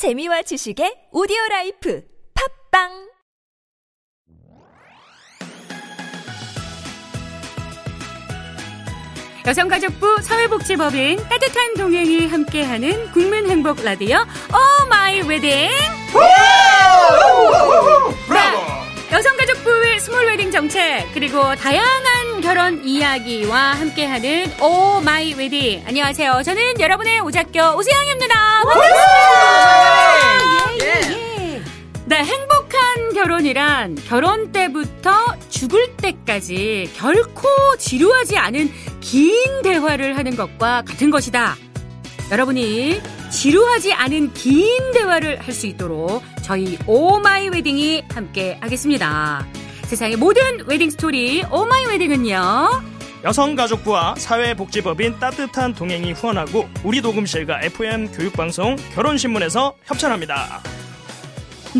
재미와 지식의 오디오 라이프 팟빵! 여성가족부 사회복지법인 따뜻한 동행이 함께하는 국민행복 라디오 Oh My Wedding! 브라보! 여성가족부의 small wedding 정책 그리고 다양한 결혼 이야기와 함께하는 Oh My Wedding. 안녕하세요. 저는 여러분의 오작교 오수영입니다. 반갑습니다. 예, 네 행복한 결혼이란 결혼 때부터 죽을 때까지 결코 지루하지 않은 긴 대화를 하는 것과 같은 것이다. 여러분이 지루하지 않은 긴 대화를 할 수 있도록 저희 오마이 웨딩이 함께 하겠습니다. 세상의 모든 웨딩 스토리 오마이 웨딩은요. 여성가족부와 사회복지법인 따뜻한 동행이 후원하고 우리 녹음실과 FM 교육방송 결혼신문에서 협찬합니다.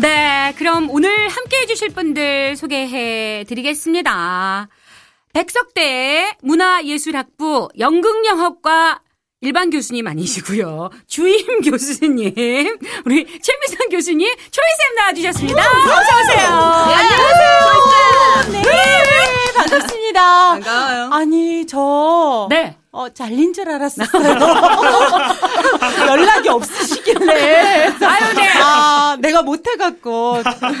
네, 그럼 오늘 함께 해주실 분들 소개해 드리겠습니다. 백석대 문화예술학부 연극영화과 일반 교수님 아니시고요. 주임 교수님, 우리 최미선 교수님, 초이쌤 나와주셨습니다. 어서오세요. 안녕하세요. 네, 반갑습니다. 반가워요. 아니, 저. 네. 어, 잘린 줄 알았어요. 연락이 없으시 길래. 아유, 네. 아, 내가 못해갖고,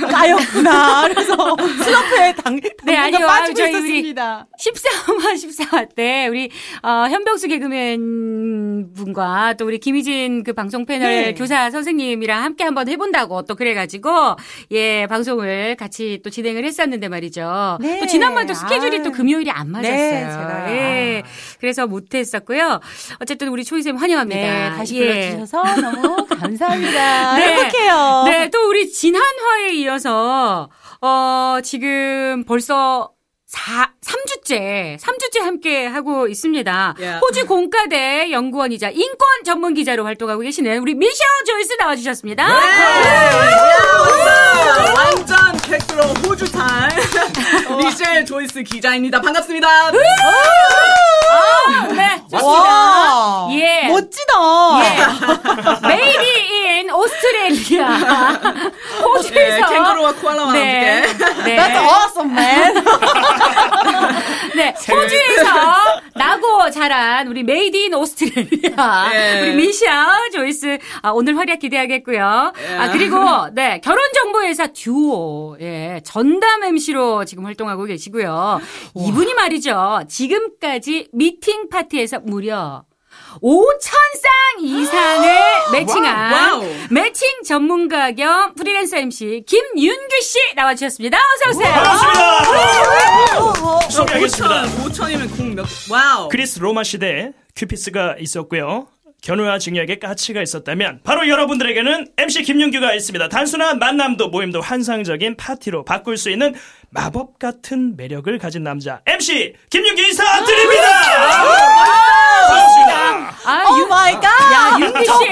까였구나. 그래서 슬럼프에 당, 네, 아니요. 빠지고 우리 있었습니다. 14화 14화 때 우리 어, 현병수 개그맨 분과 또 우리 김희진 그 방송 패널 네. 교사 선생님이랑 함께 한번 해본다고 또 그래가지고 예 방송을 같이 또 진행을 했었는데 말이죠. 네. 또 지난번도 스케줄이 아유. 또 금요일이 안 맞았어요. 네, 제가. 예. 그래서 못했었고요. 어쨌든 우리 초이쌤 환영합니다. 네, 다시 예. 불러주셔서 너무 감사합니다. 네. 행복해요. 네, 또 우리 지난 화에 이어서 어 지금 벌써 4, 3주째, 3주째 함께 하고 있습니다. Yeah. 호주 공과대 연구원이자 인권 전문 기자로 활동하고 계시는 우리 미셸 조이스 나와주셨습니다. 네. 완전 100% 호주산 미셸 조이스 기자입니다. 반갑습니다. 아, 네, 좋습니다. 와. 예. 멋지다. 예. Made in Australia. 호주에서. 네, 캥거루와 코알라와 네. 함께. 네. That's awesome, man. 네, 호주에서 자란 우리 Made in Australia 예. 우리 미셸 조이스 아, 오늘 활약 기대하겠고요. 예. 아 그리고 네 결혼 정보회사 듀오 예 전담 MC로 지금 활동하고 계시고요. 이분이 말이죠 지금까지 미팅 파티에서 무려 5천쌍 이상을 매칭한 wow. 매칭 전문가 겸 프리랜서 MC 김윤규 씨 나와주셨습니다. 어서 오세요. 반갑습니다. 소개하겠습니다. 5천, 5천이면 공 몇, wow. 그리스 로마 시대에 큐피스가 있었고요. 견우와 직녀에 까치가 있었다면 바로 여러분들에게는 MC 김윤규가 있습니다. 단순한 만남도 모임도 환상적인 파티로 바꿀 수 있는 마법 같은 매력을 가진 남자 MC 김윤규 인사드립니다. 아, oh my god. 야, 윤규 씨.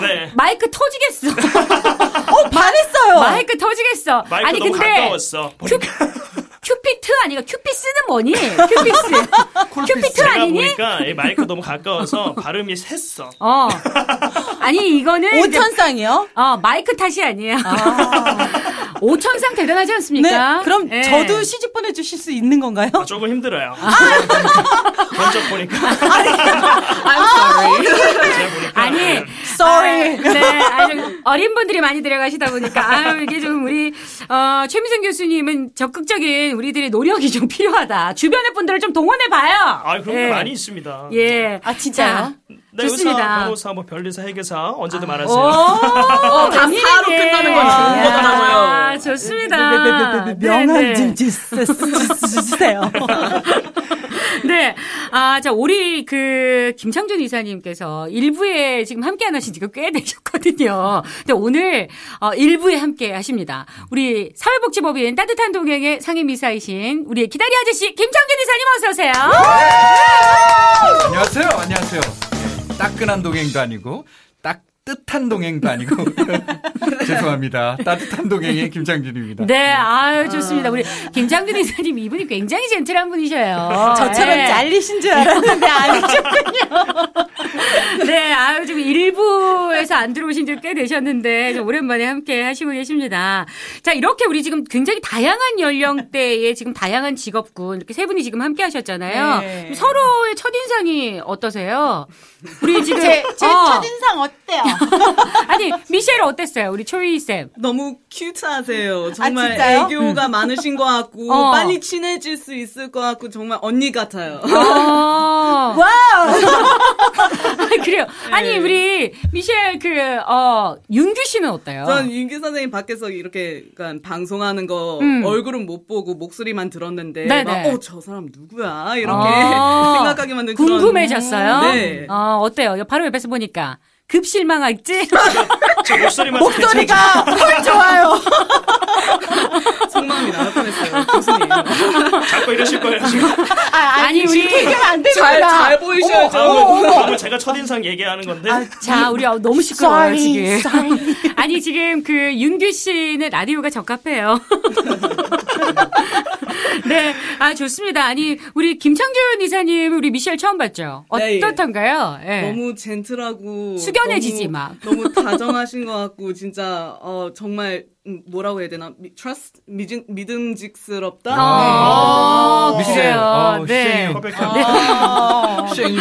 네. 마이크 터지겠어. 어, 반했어요. 마이크 터지겠어. 마이크 아니, 너무 근데 가까웠어. 보니까 큐피트 아닌가 큐피스는 뭐니? 큐피스. 큐피트 제가 아니니? 보니까 이 마이크 너무 가까워서 발음이 샜어. 어. 아니, 이거는. 오천쌍이요? 어, 마이크 탓이 아니야. 오 5천상 대단하지 네. 않습니까? 그럼 예. 저도 시집 보내주실 수 있는 건가요? 아, 조금 힘들어요. 면접 보니까. I'm sorry. 제가 보니까. 아니, 네. Sorry. 아, 네, 아주 어린 분들이 많이 들어가시다 보니까 아유 이게 좀 우리 어, 최미선 교수님은 적극적인 우리들의 노력이 좀 필요하다. 주변의 분들을 좀 동원해 봐요. 아, 그런 게 많이 있습니다. 예. 아, 진짜요? 네, 좋습니다. 의사, 변호사, 뭐 별리사, 회계사 언제든 오, 말하세요. 어, 다 사로 끝나는 건 좋은 거더라고요. 아, 좋습니다. 네, 명함 네. 좀 주세- 주세요. 네. 아, 자, 우리 그 김창준 이사님께서 일부에 지금 함께 안 하신 지가 꽤 되셨거든요. 근데 오늘 어, 일부에 함께 하십니다. 우리 사회복지법인 따뜻한 동행의 상임이사이신 우리 기다리 아저씨 김창준 이사님 어서 오세요. 안녕하세요. 안녕하세요. 네, 따끈한 동행도 아니고 딱 뜻한 동행도 아니고 죄송합니다. 따뜻한 동행의 김창준입니다. 네, 아유, 좋습니다. 우리 김창준 이사님 이분이 굉장히 젠틀한 분이셔요. 저처럼 네. 잘리신 줄 알았는데 아니셨군요. 네, 아유, 지금 일부에서 안 들어오신 지 꽤 되셨는데, 좀 오랜만에 함께 하시고 계십니다. 자, 이렇게 우리 지금 굉장히 다양한 연령대의 지금 다양한 직업군, 이렇게 세 분이 지금 함께 하셨잖아요. 네. 서로의 첫인상이 어떠세요? 우리 지금. 제, 제 어. 첫인상 어때요? 아니, 미셸 어땠어요? 우리 초이 쌤. 너무 cute하세요. 정말 진짜요? 애교가 많으신 것 같고 어. 빨리 친해질 수 있을 것 같고 정말 언니 같아요. 어. Wow! 그래요. 아니, 네. 우리 미셸 그, 어, 윤규 씨는 어때요? 전 윤규 선생님 밖에서 이렇게 그러니까 방송하는 거 음. 얼굴은 못 보고 목소리만 들었는데 네네. 막 어 저 사람 누구야 이렇게 아. 생각하게 만든 궁금해졌어요? 네. 어, 어때요? 바로 옆에서 보니까. 급 실망했지? 제 목소리만 목소리가 헐 좋아요. 속마음이 나타났어요 교수님. 자꾸 이러실 거예요 지금. 아, 아니, 우리. 안 되는구나. 잘, 잘 보이셔야죠. 다음은 제가 첫인상 얘기하는 건데 자, 우리 아, 너무 시끄러워요, 지금. sorry. 아니, 지금 그 윤규 씨는 라디오가 적합해요. 네. 아, 좋습니다. 아니, 우리 김창준 이사님, 우리 미셸 처음 봤죠? 네. 어떻던가요? 예. 너무 젠틀하고 숙연해지지, 너무, 막. 너무 다정하신 것 같고 진짜 어 정말 음, 뭐라고 해야 되나 미, trust 믿음 믿음직스럽다. 어, 미셸, 그래요. 어, 네. 쉐임. 커백한 쉐임.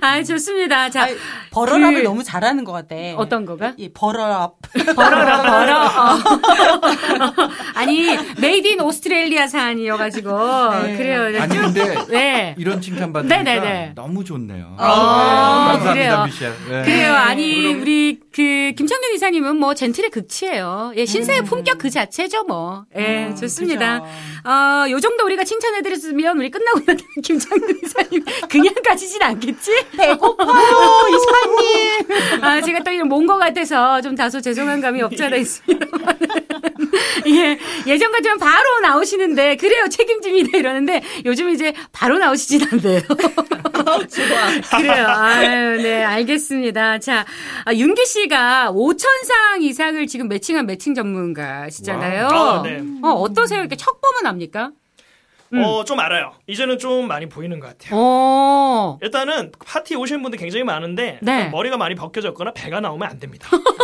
아, 좋습니다. 자, 아니, 버럴업을 그- 너무 잘하는 것 같아. 어떤 거가? 이 버럴업. 벌어라, 벌어. 어. 아니, Made in Australia산이어가지고. 그래요. 아니 근데 네. 이런 칭찬 받으니까 네네네. 너무 좋네요. 아, 그래요. 네. 그래요. 아니, 우리, 그, 김창균 이사님은 뭐, gentle의 극치예요. 예, 신사의 품격 그 자체죠, 뭐. 예, 좋습니다. 그죠. 어, 요 정도 우리가 칭찬해드렸으면, 우리 끝나고 나면 김창균 이사님 그냥 가지진 않겠지? 배고파요, 이사 님. 아, 제가 또 이런 몬거 같아서 좀 다소 죄송한 감이 없지 않아 있습니다. 예, 예전 같으면 바로 나오시는데, 그래요, 책임집니다 이러는데, 요즘 이제 바로 나오시진 않네요. 그래요. 아유, 네, 알겠습니다. 자, 아, 윤기 씨가 5천상 이상을 지금 매칭한 매칭 전문가시잖아요. 아, 네. 어, 어떠세요? 이렇게 척 보면 압니까? 어, 좀 알아요. 이제는 좀 많이 보이는 것 같아요. 어. 일단은 파티 오시는 분들 굉장히 많은데 네. 머리가 많이 벗겨졌거나 배가 나오면 안 됩니다.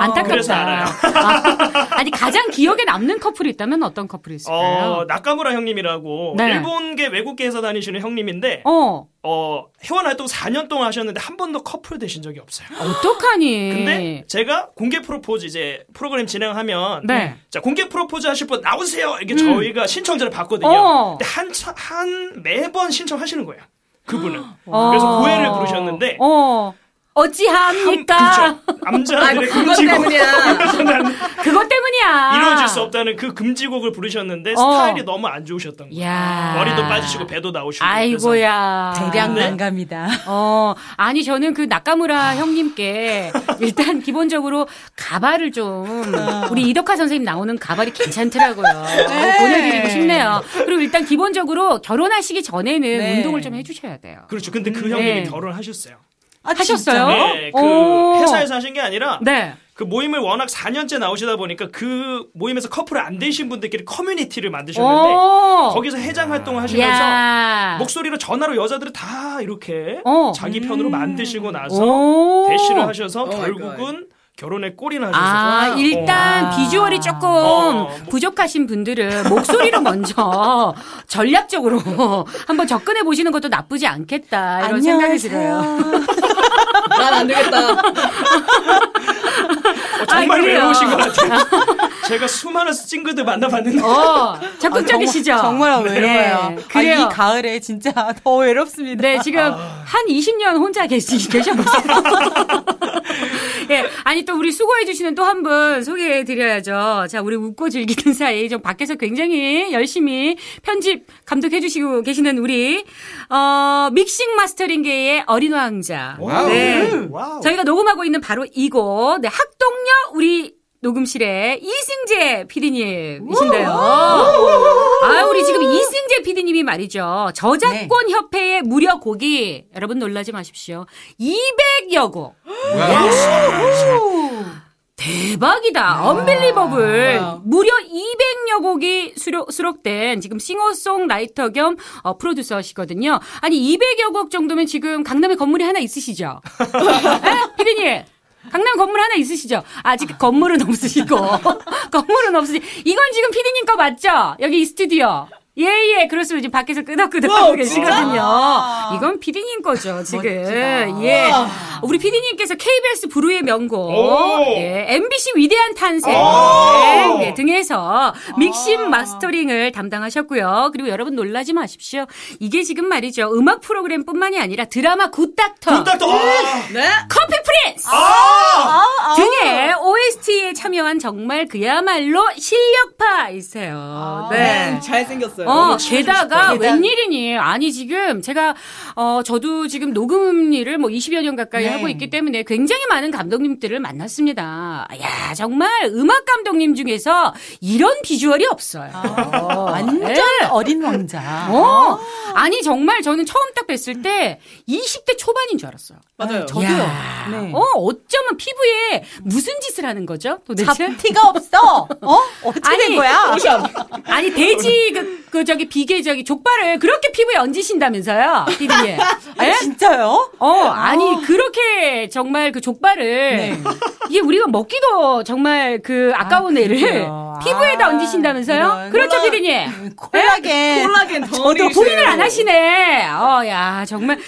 안타깝다. 그래서 알아요. 아, 아니, 가장 기억에 남는 커플이 있다면 어떤 커플이 있을까요? 어, 나카무라 형님이라고 네. 일본계 외국계에서 다니시는 형님인데 어, 어, 회원 활동 4년 동안 하셨는데 한 번도 커플 되신 적이 없어요. 어떡하니? 근데 제가 공개 프로포즈 이제 프로그램 진행하면 네. 자 공개 프로포즈 하실 분 나오세요 이렇게 저희가 신청자를 받거든요. 어. 근데 한, 차- 한 매번 신청하시는 거예요. 그분은. 어. 그래서 고해를 부르셨는데 어. 어찌합니까? 그쵸. 남자들의 금지곡 때문이야. 그것 때문이야. 이루어질 수 없다는 그 금지곡을 부르셨는데 어. 스타일이 너무 안 좋으셨던 거예요. 야. 머리도 빠지시고 배도 나오시고. 아이고야. 대량 네? 난감이다. 어, 아니, 저는 그 나카무라 형님께 일단 기본적으로 가발을 좀, 우리 이덕화 선생님 나오는 가발이 괜찮더라고요. 어, 보내드리고 싶네요. 그리고 일단 기본적으로 결혼하시기 전에는 네. 운동을 좀 해주셔야 돼요. 그렇죠. 근데 그 네. 형님이 결혼하셨어요. 아, 하셨어요? 네, 그 오. 회사에서 하신 게 아니라 네. 그 모임을 워낙 4년째 나오시다 보니까 그 모임에서 커플 안 되신 분들끼리 커뮤니티를 만드셨는데 오. 거기서 회장 활동을 하시면서 야. 목소리로 전화로 여자들을 다 이렇게 어. 자기 편으로 만드시고 나서 오. 대시를 하셔서 oh my 결국은 결혼에 골인하셨어요. 아, 일단 아. 비주얼이 조금 어, 뭐- 부족하신 분들은 목소리로 먼저 전략적으로 한번 접근해 보시는 것도 나쁘지 않겠다 이런 생각이 들어요. 난 안 되겠다. 어, 정말 아, 그래요? 외로우신 것 같아요. 제가 수많은 싱글들 만나봤는데 어, 적극적이시죠? 아, 정말, 정말 외로워요. 네, 그래요. 아, 이 가을에 진짜 더 외롭습니다. 네, 지금 한 20년 혼자 계시, 계셔보세요. 예, 아니 또 우리 수고해주시는 또 한 분 소개해드려야죠. 자, 우리 웃고 즐기는 사이 좀 밖에서 굉장히 열심히 편집 감독해주시고 계시는 우리, 어, 믹싱 마스터링계의 어린 왕자. Wow. 네. Wow. 저희가 녹음하고 있는 바로 이곳, 네, 학동역 우리 녹음실의 이승재 PD님이신데요. 아, 우리 지금 이승재 PD님이 말이죠. 저작권 협회의 무려 곡이, 여러분 놀라지 마십시오. 200여 곡. 대박이다. Unbelievable. 무려 200여 곡이 수록, 수록된 지금 싱어송라이터 겸 어, 프로듀서시거든요. 아니 200여 곡 정도면 지금 강남에 건물이 하나 있으시죠? 에? 피디님. 강남 건물 하나 있으시죠? 아직 건물은 없으시고 건물은 없으시. 이건 지금 피디님 거 맞죠? 여기 이 스튜디오. 예 예 그렇습니다. 지금 밖에서 끄덕끄덕 하고 wow, 계시거든요. 이건 피디님 거죠 지금. 예. 우리 피디님께서 KBS 불후의 명곡, 오. 예, MBC 위대한 탄생 오. 네, 등에서 믹싱 마스터링을 담당하셨고요. 그리고 여러분 놀라지 마십시오. 이게 지금 말이죠. 음악 프로그램뿐만이 아니라 드라마 굿닥터, 굿닥터. 아, 네. 커피 프린스 아! 등의 OST에 참여한 정말 그야말로 실력파이세요. 네. 잘생겼어요. 어, 너무 게다가. 웬일이니? 아니, 지금 제가, 어, 저도 지금 녹음 일을 뭐 20여 년 가까이 네. 하고 있기 때문에 굉장히 많은 감독님들을 만났습니다. 야, 정말 음악 감독님 중에서 이런 비주얼이 없어요. 완전 네. 어린 왕자. 어, 아니, 정말 저는 처음 딱 뵀을 때 20대 초반인 줄 알았어요. 맞아요. 저도요. 야, 네. 어, 어쩌면 피부에 무슨 짓을 하는 거죠? 도대체? 잡티가 없어. 어? 어떻게 된 아니, 거야? 아니 돼지 그, 그 저기 비계 저기 족발을 그렇게 피부에 얹으신다면서요, 피디님? 예? 진짜요? 어, 아니 그렇게 정말 그 족발을 네. 이게 우리가 먹기도 정말 그 아까운 아, 애를. 피부에다 아, 얹으신다면서요? 그렇죠, 피디님? 콜라겐. 콜라겐 덩어리. 본인을 안 하시네. 어, 야 정말.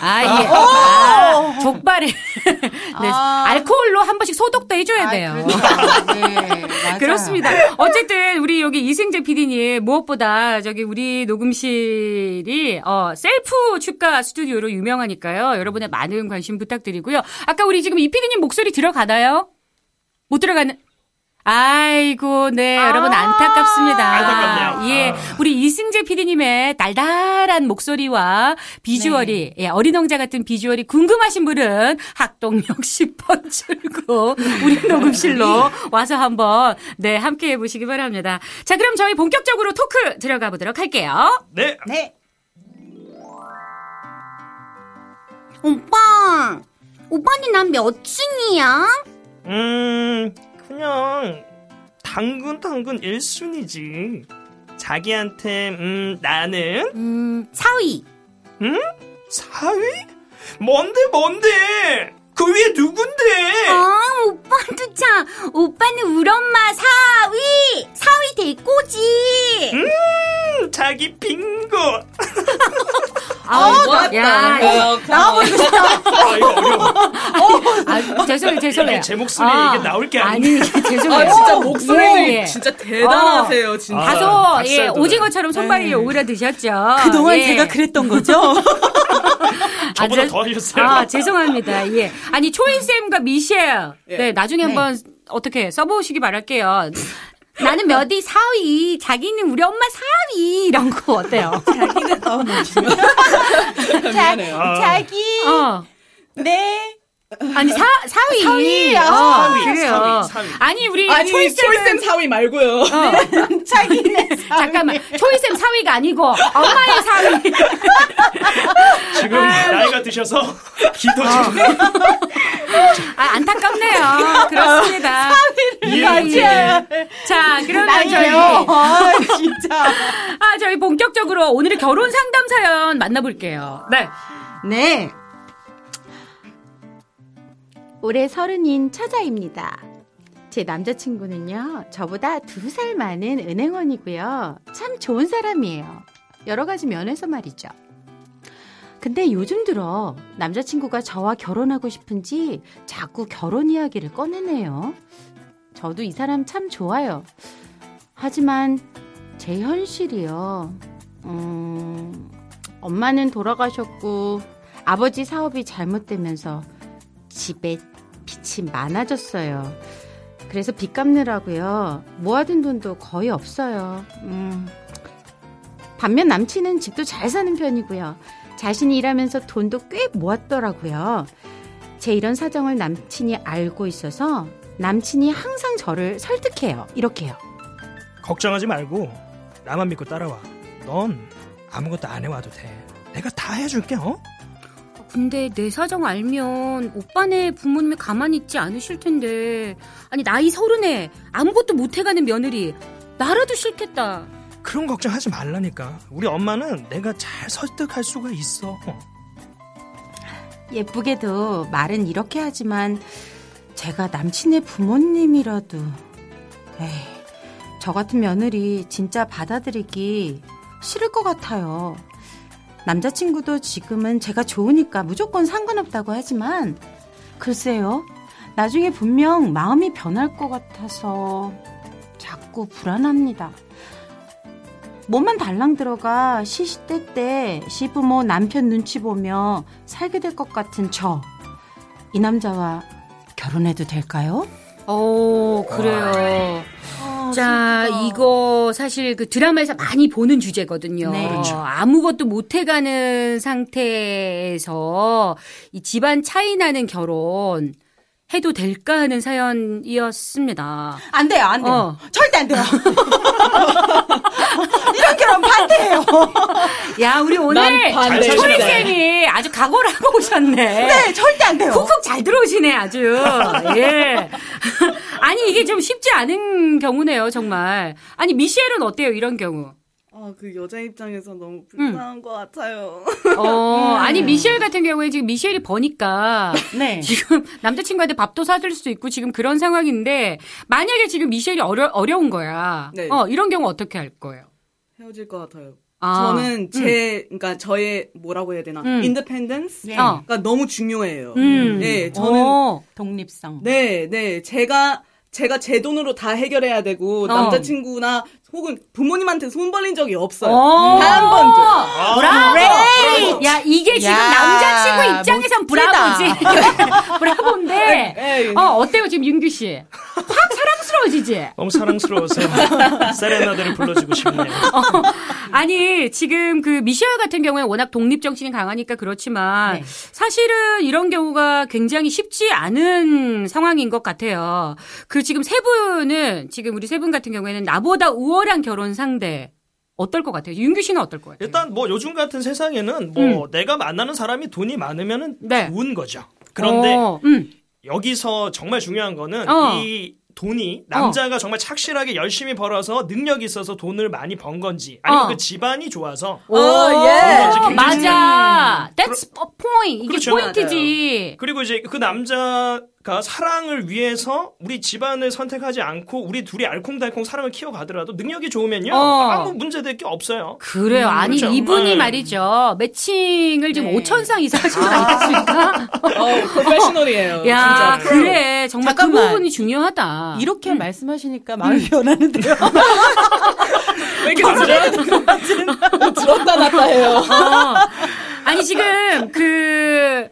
아, 예. 아, 족발에. 네, 아. 알코올로 한 번씩 소독도 해줘야 돼요. 그러니까. 네. 그렇습니다. 어쨌든 우리 여기 이승재 PD님 무엇보다 저기 우리 녹음실이 어 셀프 축가 스튜디오로 유명하니까요. 여러분의 많은 관심 부탁드리고요. 아까 우리 지금 이 PD님 목소리 들어가나요? 못 들어가는. 아이고, 네, 여러분 안타깝습니다. 안타깝네요. 예, 아. 우리 이승재 PD님의 달달한 목소리와 비주얼이, 예, 어린 왕자 같은 비주얼이 궁금하신 분은 학동역 10번 출구 우리 녹음실로 와서 한번 네 함께 해보시기 바랍니다. 자, 그럼 저희 본격적으로 토크 들어가 보도록 할게요. 네. 네. 오빠, 오빠는 난 몇 층이야? 음, 그냥 당근 당근 1순위지. 자기한테 음 나는 음, 4위. 음? 4위? 뭔데 뭔데? 그 위에 누군데? 아, 오빠도 참. 오빠는 우리 엄마 4위! 4위 대꼬지! 음, 자기 빙고. 아, 야, 어, 나와보고 싶다. 아, 이거 어려워. 아, 죄송해요, 죄송해요. 제 목소리 아, 이게 나올 게 아니, 아니에요. 죄송해요. 아, 진짜 목소리는 예, 예. 진짜 대단하세요, 진짜. 아, 다소 박살 예. 오징어처럼 손발이 오그라 드셨죠. 그동안 예. 제가 그랬던 거죠? 저보다 아, 더 하셨어요. 아, 죄송합니다. 예. 아니, 초이쌤과 미셸. 예. 네, 나중에 한번 어떻게 써보시기 바랄게요. 나는 몇위 4위, 자기는 우리 엄마 4위, 이런 거 어때요? 자기는, 어. 아. 자기. 어. 네. 아니, 4, 4위. 사위, 아, 어, 사위, 그래요. 사위, 사위. 아니, 우리 아니, 초이쌤은. 초이쌤 4위 말고요. 어, 자기네. 잠깐만. 초이쌤 4위가 아니고, 엄마의 4위. 지금 나이가 드셔서 기도 좀 아, 안타깝네요. 그렇습니다. 이해 예. 자, 그러면 저희. 아, 진짜. 아, 저희 본격적으로 오늘의 결혼 상담 사연 만나볼게요. 네. 네. 올해 서른인 처자입니다. 제 남자친구는요, 저보다 두 살 많은 은행원이고요. 참 좋은 사람이에요. 여러 가지 면에서 말이죠. 근데 요즘 들어 남자친구가 저와 결혼하고 싶은지 자꾸 결혼 이야기를 꺼내네요. 저도 이 사람 참 좋아요. 하지만 제 현실이요. 음, 엄마는 돌아가셨고 아버지 사업이 잘못되면서 집에 빚이 많아졌어요. 그래서 빚 갚느라고요. 모아둔 돈도 거의 없어요. 음. 반면 남친은 집도 잘 사는 편이고요. 자신이 일하면서 돈도 꽤 모았더라고요. 제 이런 사정을 남친이 알고 있어서 남친이 항상 저를 설득해요. 이렇게요. 걱정하지 말고 나만 믿고 따라와. 넌 아무것도 안 해와도 돼. 내가 다 해줄게. 어? 근데 내 사정 알면 오빠네 부모님이 가만히 있지 않으실 텐데. 아니, 나이 서른에 아무것도 못해가는 며느리. 나라도 싫겠다. 그런 걱정하지 말라니까. 우리 엄마는 내가 잘 설득할 수가 있어. 예쁘게도 말은 이렇게 하지만 제가 남친의 부모님이라도 에이, 저 같은 며느리 진짜 받아들이기 싫을 것 같아요. 남자친구도 지금은 제가 좋으니까 무조건 상관없다고 하지만 글쎄요. 나중에 분명 마음이 변할 것 같아서 자꾸 불안합니다. 몸만 달랑 들어가 시시때 때 시부모 남편 눈치 보며 살게 될 것 같은 저. 이 남자와 결혼해도 될까요? 어, 그래요. 자, 이거 사실 그 드라마에서 많이 보는 주제거든요. 네. 그렇죠. 아무것도 못 해가는 상태에서 이 집안 차이 나는 결혼 해도 될까 하는 사연이었습니다. 안 돼요, 안 돼요. 어. 절대 안 돼요. 이런 결혼 반대예요. 야, 우리 오늘 난 반대. 잘 초리 사시네. 쌤이 아주 각오를 하고 오셨네. 네, 절대 안 돼요. 쿡쿡 잘 들어오시네, 아주. 예. 아니, 이게 좀 쉽지 않은 경우네요, 정말. 아니, 미셸은 어때요, 이런 경우? 아, 그 여자 입장에서 너무 불편한 것 같아요. 어, 아니, 미셸 같은 경우에 지금 미셸이 버니까. 네. 지금 남자친구한테 밥도 사줄 수도 있고 지금 그런 상황인데, 만약에 지금 미셸이 어려, 어려운 거야. 네. 어, 이런 경우 어떻게 할 거예요? 헤어질 것 같아요. 아, 저는 제, 그러니까 저의 뭐라고 해야 되나, 음. Independence? 네. 어. 가 너무 중요해요. 음. 네, 저는 어. 독립성. 네, 네. 제가, 제가 제 돈으로 다 해결해야 되고, 어. 남자친구나 혹은 부모님한테 손 벌린 적이 없어요. 어. 단 한 번도. 아, 브라보! 야, 이게 지금 야, 남자친구 입장에선 멋지다. 브라보지. 브라보인데. 에이. 어, 어때요, 지금 윤규 씨? 확 사랑스러워지지? 너무 사랑스러워서 세레나데를 불러주고 싶네요. 아니, 지금 그 미셸 같은 경우에 워낙 독립 정신이 강하니까 그렇지만 네. 사실은 이런 경우가 굉장히 쉽지 않은 상황인 것 같아요. 그 지금 세 분은 지금 우리 세 분 같은 경우에는 나보다 우월한 결혼 상대 어떨 것 같아요? 윤규 씨는 어떨 것 같아요? 일단 뭐 요즘 같은 세상에는 뭐 내가 만나는 사람이 돈이 많으면은 음. 네. 좋은 거죠. 그런데 어, 음. 여기서 정말 중요한 거는 어. 이 돈이 남자가 정말 착실하게 열심히 벌어서 능력이 있어서 돈을 많이 번 건지 아니면 어. 그 집안이 좋아서 오, 예. 맞아. That's a point. 이게 그렇죠. 포인트지. 그리고 이제 그 남자 가 사랑을 위해서 우리 집안을 선택하지 않고 우리 둘이 알콩달콩 사랑을 키워가더라도 능력이 좋으면요 어. 아무 문제될 게 없어요. 그래요. 아니 그렇죠. 이분이 네. 말이죠. 매칭을 지금 네. 5천 상 이상 하신 거 아니겠습니까? 어, 프로페셔널이에요. 야, 진짜. 그래. 정말 그 잠깐만. 부분이 중요하다. 이렇게 말씀하시니까 마음이 변하는데요. 왜 이렇게 들어? 들었다 놨다 해요. 어. 아니 지금 그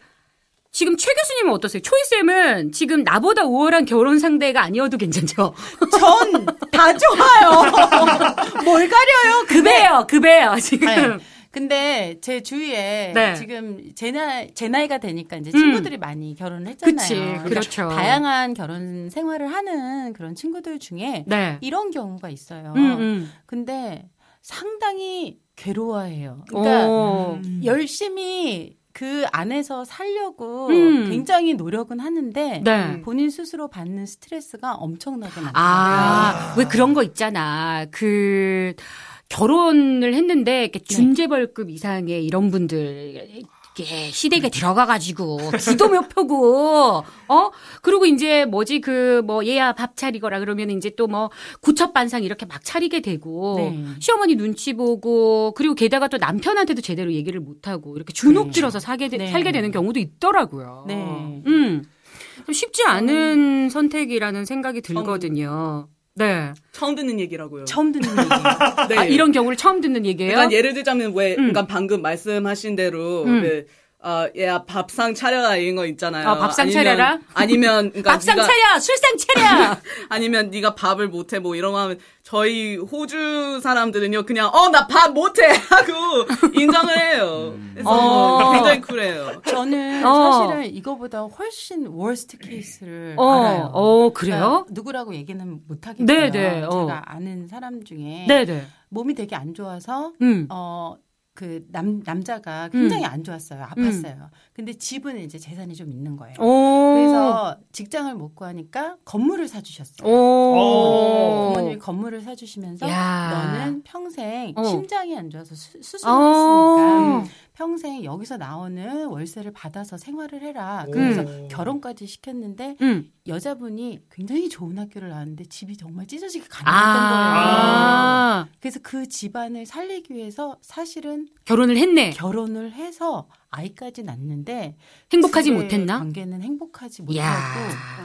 지금 최 교수님은 어떠세요? 초이 쌤은 지금 나보다 우월한 결혼 상대가 아니어도 괜찮죠? 전 다 좋아요. 뭘 가려요? 급해요, 급해요 지금. 네. 근데 제 주위에 네. 지금 제 나이, 제 나이가 되니까 이제 친구들이 많이 결혼을 했잖아요. 그치, 그러니까 그렇죠. 다양한 결혼 생활을 하는 그런 친구들 중에 네. 이런 경우가 있어요. 음, 음. 근데 상당히 괴로워해요. 그러니까 어. 열심히 그 안에서 살려고 음. 굉장히 노력은 하는데 네. 본인 스스로 받는 스트레스가 엄청나게 많아요. 아, 왜 그런 거 있잖아. 그, 결혼을 했는데, 이렇게 준재벌급 이상의 이런 분들, 이렇게 시댁에 들어가가지고, 기도 몇 표고, 어? 그리고 이제 뭐지, 그, 뭐, 얘야 밥 차리거라 그러면 이제 또 뭐, 구첩반상 이렇게 막 차리게 되고, 네. 시어머니 눈치 보고, 그리고 게다가 또 남편한테도 제대로 얘기를 못 하고, 이렇게 주눅 들어서 사게, 되- 네. 살게 되는 경우도 있더라고요. 네. 음. 좀 쉽지 않은 선택이라는 생각이 들거든요. 네. 처음 듣는 얘기라고요. 처음 듣는 얘기. 네. 아, 이런 경우를 처음 듣는 얘기예요? 그러니까 예를 들자면 왜, 음. 그러니까 방금 말씀하신 대로 음. 그, 어, 야 밥상 차려라 이런 거 있잖아요. 어, 밥상 아니면- 차려라? 아니면 그러니까 밥상 네가- 차려! 술상 차려! 아니면 네가 밥을 못해 뭐 이런 거 하면 저희 호주 사람들은요 그냥 어 나 밥 못해 하고 인정을 해요. 그래서 어. 굉장히 쿨해요. 저는 어. 사실은 이거보다 훨씬 worst case를 어, 알아요. 어, 그래요? 그러니까 누구라고 얘기는 못 하겠어요. 네, 네, 어. 제가 아는 사람 중에 네네. 몸이 되게 안 좋아서 음. 어 그 남, 남자가 굉장히 음. 안 좋았어요. 아팠어요. 근데 집은 이제 재산이 좀 있는 거예요. 오. 그래서 직장을 못 구하니까 건물을 사주셨어요. 오. 부모님이 건물을 사주시면서 야. 너는 평생 어. 심장이 안 좋아서 수, 수술을 어. 했으니까 평생 여기서 나오는 월세를 받아서 생활을 해라. 오. 그래서 음. 결혼까지 시켰는데 음. 여자분이 굉장히 좋은 학교를 나왔는데 집이 정말 찢어지게 가난했던 거예요. 아. 그래서 그 집안을 살리기 위해서 사실은 결혼을 했네. 결혼을 해서 아이까지 낳는데 행복하지 못했나? 관계는 행복하지 야.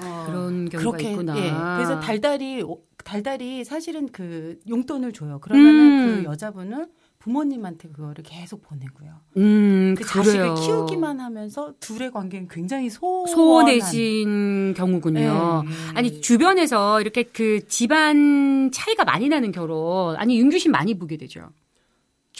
못하고 그런 경우가 그렇게 있구나. 예. 그래서 달달이 오- 달달이 사실은 그 용돈을 줘요. 그러면은 음. 그 여자분은 부모님한테 그거를 계속 보내고요. 음, 그 그래요. 자식을 키우기만 하면서 둘의 관계는 굉장히 소원한 소원해진 경우군요. 네. 아니 주변에서 이렇게 그 집안 차이가 많이 나는 결혼 아니 윤규 씨 많이 보게 되죠.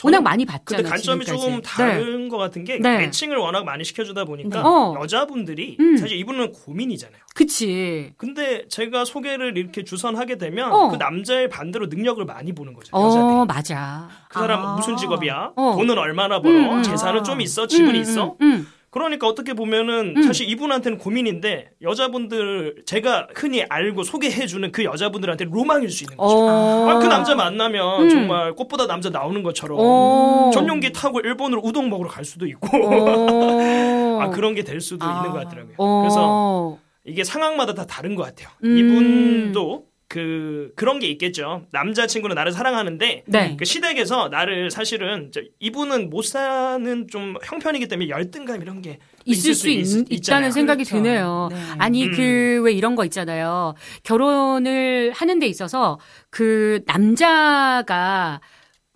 워낙 많이 봤잖아요. 근데 관점이 지금까지. 좀 다른 것 같은 게 네. 매칭을 워낙 많이 시켜주다 보니까 어. 여자분들이 음. 사실 이분은 고민이잖아요. 그치. 근데 제가 소개를 이렇게 주선하게 되면 어. 그 남자의 반대로 능력을 많이 보는 거죠. 여자들이. 어 맞아. 그 사람 아. 무슨 직업이야? 어. 돈은 얼마나 벌어? 음, 음. 재산은 좀 있어? 음, 있어? 음, 음. 그러니까 어떻게 보면은 음. 사실 이분한테는 고민인데 여자분들 제가 흔히 알고 소개해주는 그 여자분들한테 로망일 수 있는 거죠. 어. 아, 그 남자 만나면 음. 정말 꽃보다 남자 나오는 것처럼 어. 전용기 타고 일본으로 우동 먹으러 갈 수도 있고 어. 아 그런 게 될 수도 아. 있는 것 같더라고요. 어. 그래서 이게 상황마다 다 다른 것 같아요. 음. 이분도 그 그런 게 있겠죠. 남자 친구는 나를 사랑하는데 네. 그 시댁에서 나를 사실은 저 이분은 못 사는 좀 형편이기 때문에 열등감 이런 게 있을 수 있, 있- 있잖아요. 있다는 생각이 그렇죠. 드네요. 네. 아니 음. 그왜 이런 거 있잖아요. 결혼을 하는 데 있어서 그 남자가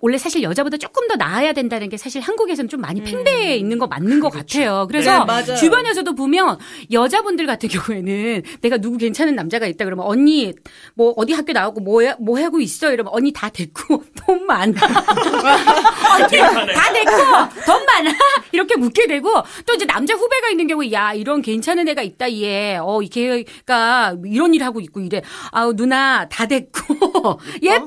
원래 사실 여자보다 조금 더 나아야 된다는 게 사실 한국에서는 좀 많이 팽배해 있는 거 맞는 것 같아요. 그래서 네, 맞아요. 주변에서 도 보면 여자분들 같은 경우에는 내가 누구 괜찮은 남자가 있다 그러면 언니 뭐 어디 학교 나오고 뭐, 해- 뭐 하고 있어 이러면 언니 다 됐고 돈 많아. 대단해. 다 됐고 돈 많아 이렇게 묻게 되고 또 이제 남자 후배가 있는 경우에 야 이런 괜찮은 애가 있다 얘 어이 걔가 이런 일 하고 있고 이래 아우 누나 다 됐고 예뻐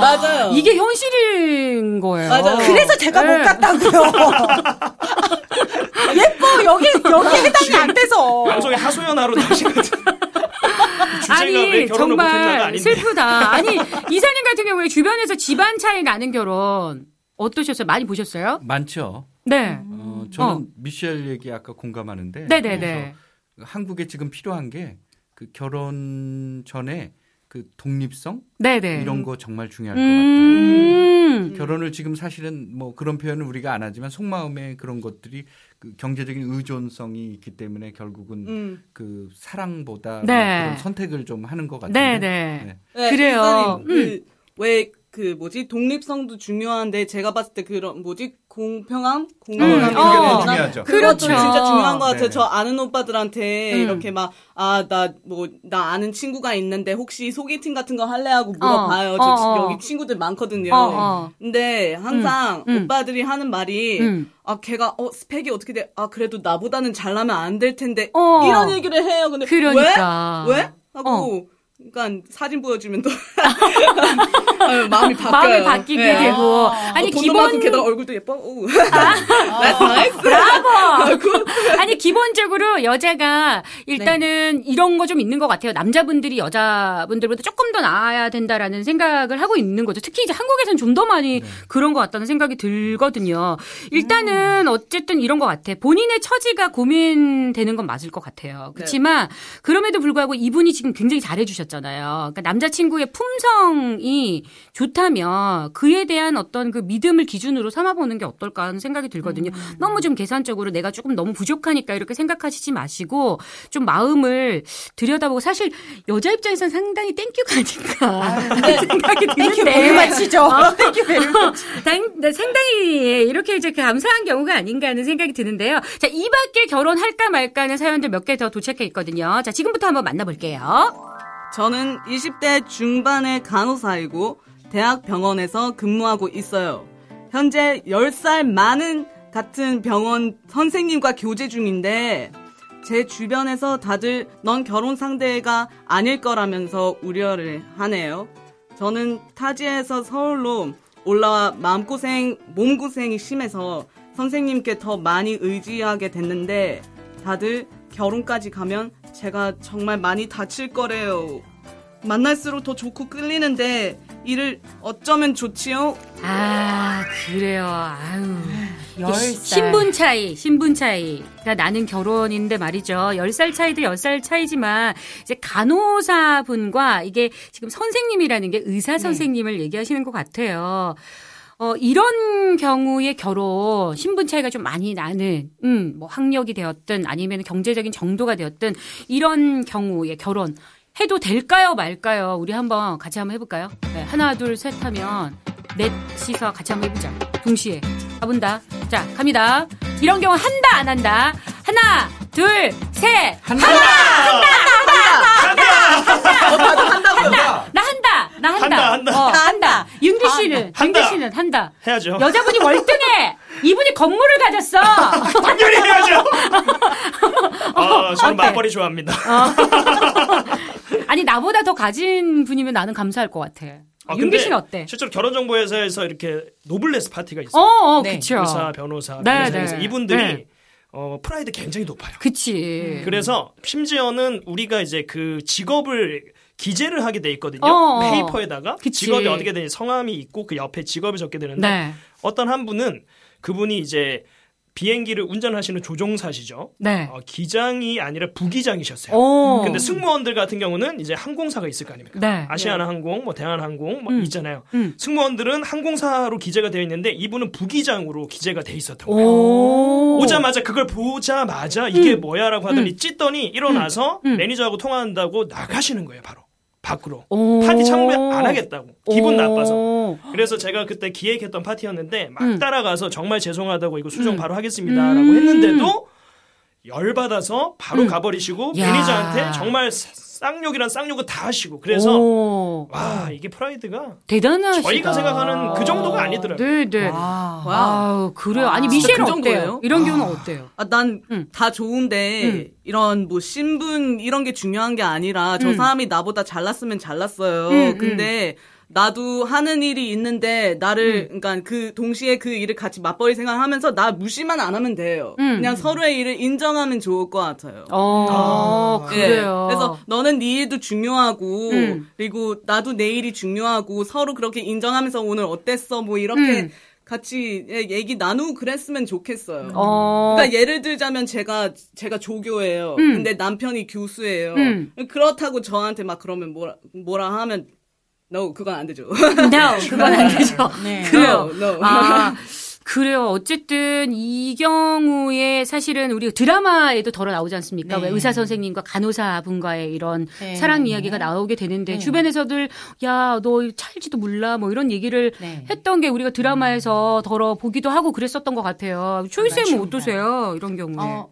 맞아요. 이게 현 실인 거예요. 맞아요. 그래서 제가 네. 못 갔다고요. 예뻐 여기 여기 해당이 안 돼서. 방송에 하소연하러 왜 아니 정말 슬프다. 아니 이사님 같은 경우에 주변에서 집안 차이 나는 결혼 어떠셨어요? 많이 보셨어요? 많죠. 네. 어, 저는 어. 미셸 얘기 아까 공감하는데 네네네. 한국에 지금 필요한 게 그 결혼 전에 그 독립성 네네. 이런 거 정말 중요할 것 같아요. 음. 결혼을 지금 사실은 뭐 그런 표현은 우리가 안 하지만 속마음에 그런 것들이 그 경제적인 의존성이 있기 때문에 결국은 음. 그 사랑보다 네. 뭐 그런 선택을 좀 하는 것 같은데. 네네. 네, 그래요. 음. 그, 왜, 그, 뭐지, 독립성도 중요한데, 제가 봤을 때 그런, 뭐지, 공평함? 공평함? 음, 어. 중요하죠. 그것도 그렇죠. 진짜 중요한 것 같아요. 네. 저 아는 오빠들한테 음. 이렇게 막, 아, 나, 뭐, 나 아는 친구가 있는데, 혹시 소개팅 같은 거 할래? 하고 물어봐요. 어, 저 어, 어. 여기 친구들 많거든요. 어, 어. 근데 항상 음, 음. 오빠들이 하는 말이, 음. 아, 걔가, 어, 스펙이 어떻게 돼? 아, 그래도 나보다는 잘나면 안 될 텐데. 어. 이런 얘기를 해요. 근데, 그러니까. 왜? 왜? 하고, 그러니까 사진 보여주면 또 아, 마음이 바뀌어요. 마음이 바뀌게 네. 되고. 아, 아니 돈도 기본 게다가 얼굴도 예뻐. 오. That's nice. 브라보. 아니 기본적으로 여자가 일단은 이런 거 좀 있는 것 같아요. 남자분들이 여자분들보다 조금 더 나아야 된다라는 생각을 하고 있는 거죠. 특히 이제 한국에서는 좀더 많이 그런 것 같다는 생각이 들거든요. 일단은 어쨌든 이런 것 같아. 본인의 처지가 고민되는 건 맞을 것 같아요. 그렇지만 그럼에도 불구하고 이분이 지금 굉장히 잘해주셨 잖아요 그러니까 남자친구의 품성이 좋다면 그에 대한 어떤 그 믿음을 기준으로 삼아보는 게 어떨까 하는 생각이 들거든요. 너무 좀 계산적으로 내가 조금 너무 부족하니까 이렇게 생각하시지 마시고 좀 마음을 들여다보고 사실 여자 입장에서는 상당히 thank you가 아닌가 생각이 thank you very much죠. Thank you 네, 상당히 이렇게 이제 감사한 경우가 아닌가 하는 생각이 드는데요. 자, 이 밖에 결혼할까 말까 하는 사연들 몇 개 더 도착해 있거든요. 자, 지금부터 한번 만나볼게요. 저는 20대 중반의 간호사이고 대학 병원에서 근무하고 있어요. 현재 10살 많은 같은 병원 선생님과 교제 중인데 제 주변에서 다들 넌 결혼 상대가 아닐 거라면서 우려를 하네요. 저는 타지에서 서울로 올라와 마음고생, 몸고생이 심해서 선생님께 더 많이 의지하게 됐는데 다들 결혼까지 가면 제가 정말 많이 다칠 거래요. 만날수록 더 좋고 끌리는데 이를 어쩌면 좋지요? 아, 그래요. 아유. 열 살. 신분 차이, 신분 차이. 그러니까 나는 결혼인데 말이죠. 10살 차이도 10살 차이지만 이제 간호사분과 이게 지금 선생님이라는 게 의사 선생님을 얘기하시는 것 같아요. 어, 이런 경우의 결혼, 신분 차이가 좀 많이 나는, 음, 뭐 학력이 되었든 아니면 경제적인 정도가 되었든 이런 경우의 결혼 해도 될까요, 말까요? 우리 한번 같이 한번 해볼까요? 네, 하나, 둘, 셋 하면 넷이서 같이 한번 해보자. 동시에. 가본다. 자, 갑니다. 이런 경우 한다, 안 한다. 하나, 둘, 셋. 한다. 한다고요. 나 한다. 나 한다. 한다, 한다. 어, 한다. 윤기 씨는, 한다. 윤기 씨는 한다. 해야죠. 여자분이 월등해. 이분이 건물을 가졌어. 당연히 해야죠. 아, 저는? 맞벌이 좋아합니다. 아니 나보다 더 가진 분이면 나는 감사할 것 같아. 아, 윤기 씨는 어때? 실제로 결혼정보회사에서 이렇게 noblesse 파티가 있어요. 어, 어 네. 그쵸. 의사, 변호사, 네, 변호사에서 네. 이분들이 네. 어, 프라이드 굉장히 높아요. 그치. 그래서 심지어는 우리가 이제 그 직업을 기재를 하게 돼 있거든요. 어. 페이퍼에다가 그치. 직업이 어떻게 되는지 성함이 있고 그 옆에 직업이 적게 되는데 네. 어떤 한 분은 그분이 이제 비행기를 운전하시는 조종사시죠. 네. 어, 기장이 아니라 부기장이셨어요. 오. 근데 승무원들 같은 경우는 이제 항공사가 있을 거 아닙니까? 네. 아시아나 항공, 뭐 대한항공 뭐 음. 있잖아요. 음. 승무원들은 항공사로 기재가 되어 있는데 이분은 부기장으로 기재가 돼 있었던 거예요. 오. 오자마자 그걸 보자마자 이게 뭐야라고 하더니 찢더니 일어나서 음. 매니저하고 통화한다고 나가시는 거예요, 바로. 밖으로. 오. 파티 참여 안 하겠다고. 기분 오. 나빠서. 그래서 제가 그때 기획했던 파티였는데 막 음. 따라가서 정말 죄송하다고 이거 수정 음. 바로 하겠습니다라고 음. 했는데도 열받아서 바로 음. 가버리시고 야. 매니저한테 정말 쌍욕이란 쌍욕을 다 하시고 그래서 오. 와 이게 프라이드가 대단하시다. 저희가 생각하는 그 정도가 아니더라고요. 네, 네. 와. 아우, 그래요. 아니, 진짜 미셸은 그 어때요? 이런 경우는 어때요? 아, 난다 음. 좋은데 음. 이런 뭐 신분 이런 게 중요한 게 아니라 저 음. 사람이 나보다 잘났으면 잘났어요. 음, 근데 나도 하는 일이 있는데 음. 나를 그러니까 그 동시에 그 일을 같이 맞벌이 생활하면서 나 무시만 안 하면 돼요. 음. 그냥 서로의 일을 인정하면 좋을 것 같아요. 어, 예. 그래요. 그래서 너는 네 일도 중요하고 음. 그리고 나도 내 일이 중요하고 서로 그렇게 인정하면서 오늘 어땠어 뭐 이렇게 음. 같이 예, 얘기 나누고 그랬으면 좋겠어요. 어. 그러니까 예를 들자면 제가 제가 조교예요. 음. 근데 남편이 교수예요. 음. 그렇다고 저한테 막 그러면 뭐라 뭐라 하면 no 그건 안 되죠. no, 그건 안 되죠. 네. 그래요. No, no. 아, 그래요. 어쨌든 이 경우에 사실은 우리 드라마에도 덜어 나오지 않습니까? 네. 왜 의사 선생님과 간호사 분과의 이런 네. 사랑 이야기가 나오게 되는데 네. 주변에서들 야, 너 찰지도 몰라 뭐 이런 얘기를 네. 했던 게 우리가 드라마에서 덜어 보기도 하고 그랬었던 것 같아요. 초이 쌤은. 어떠세요? 이런 경우에. 어,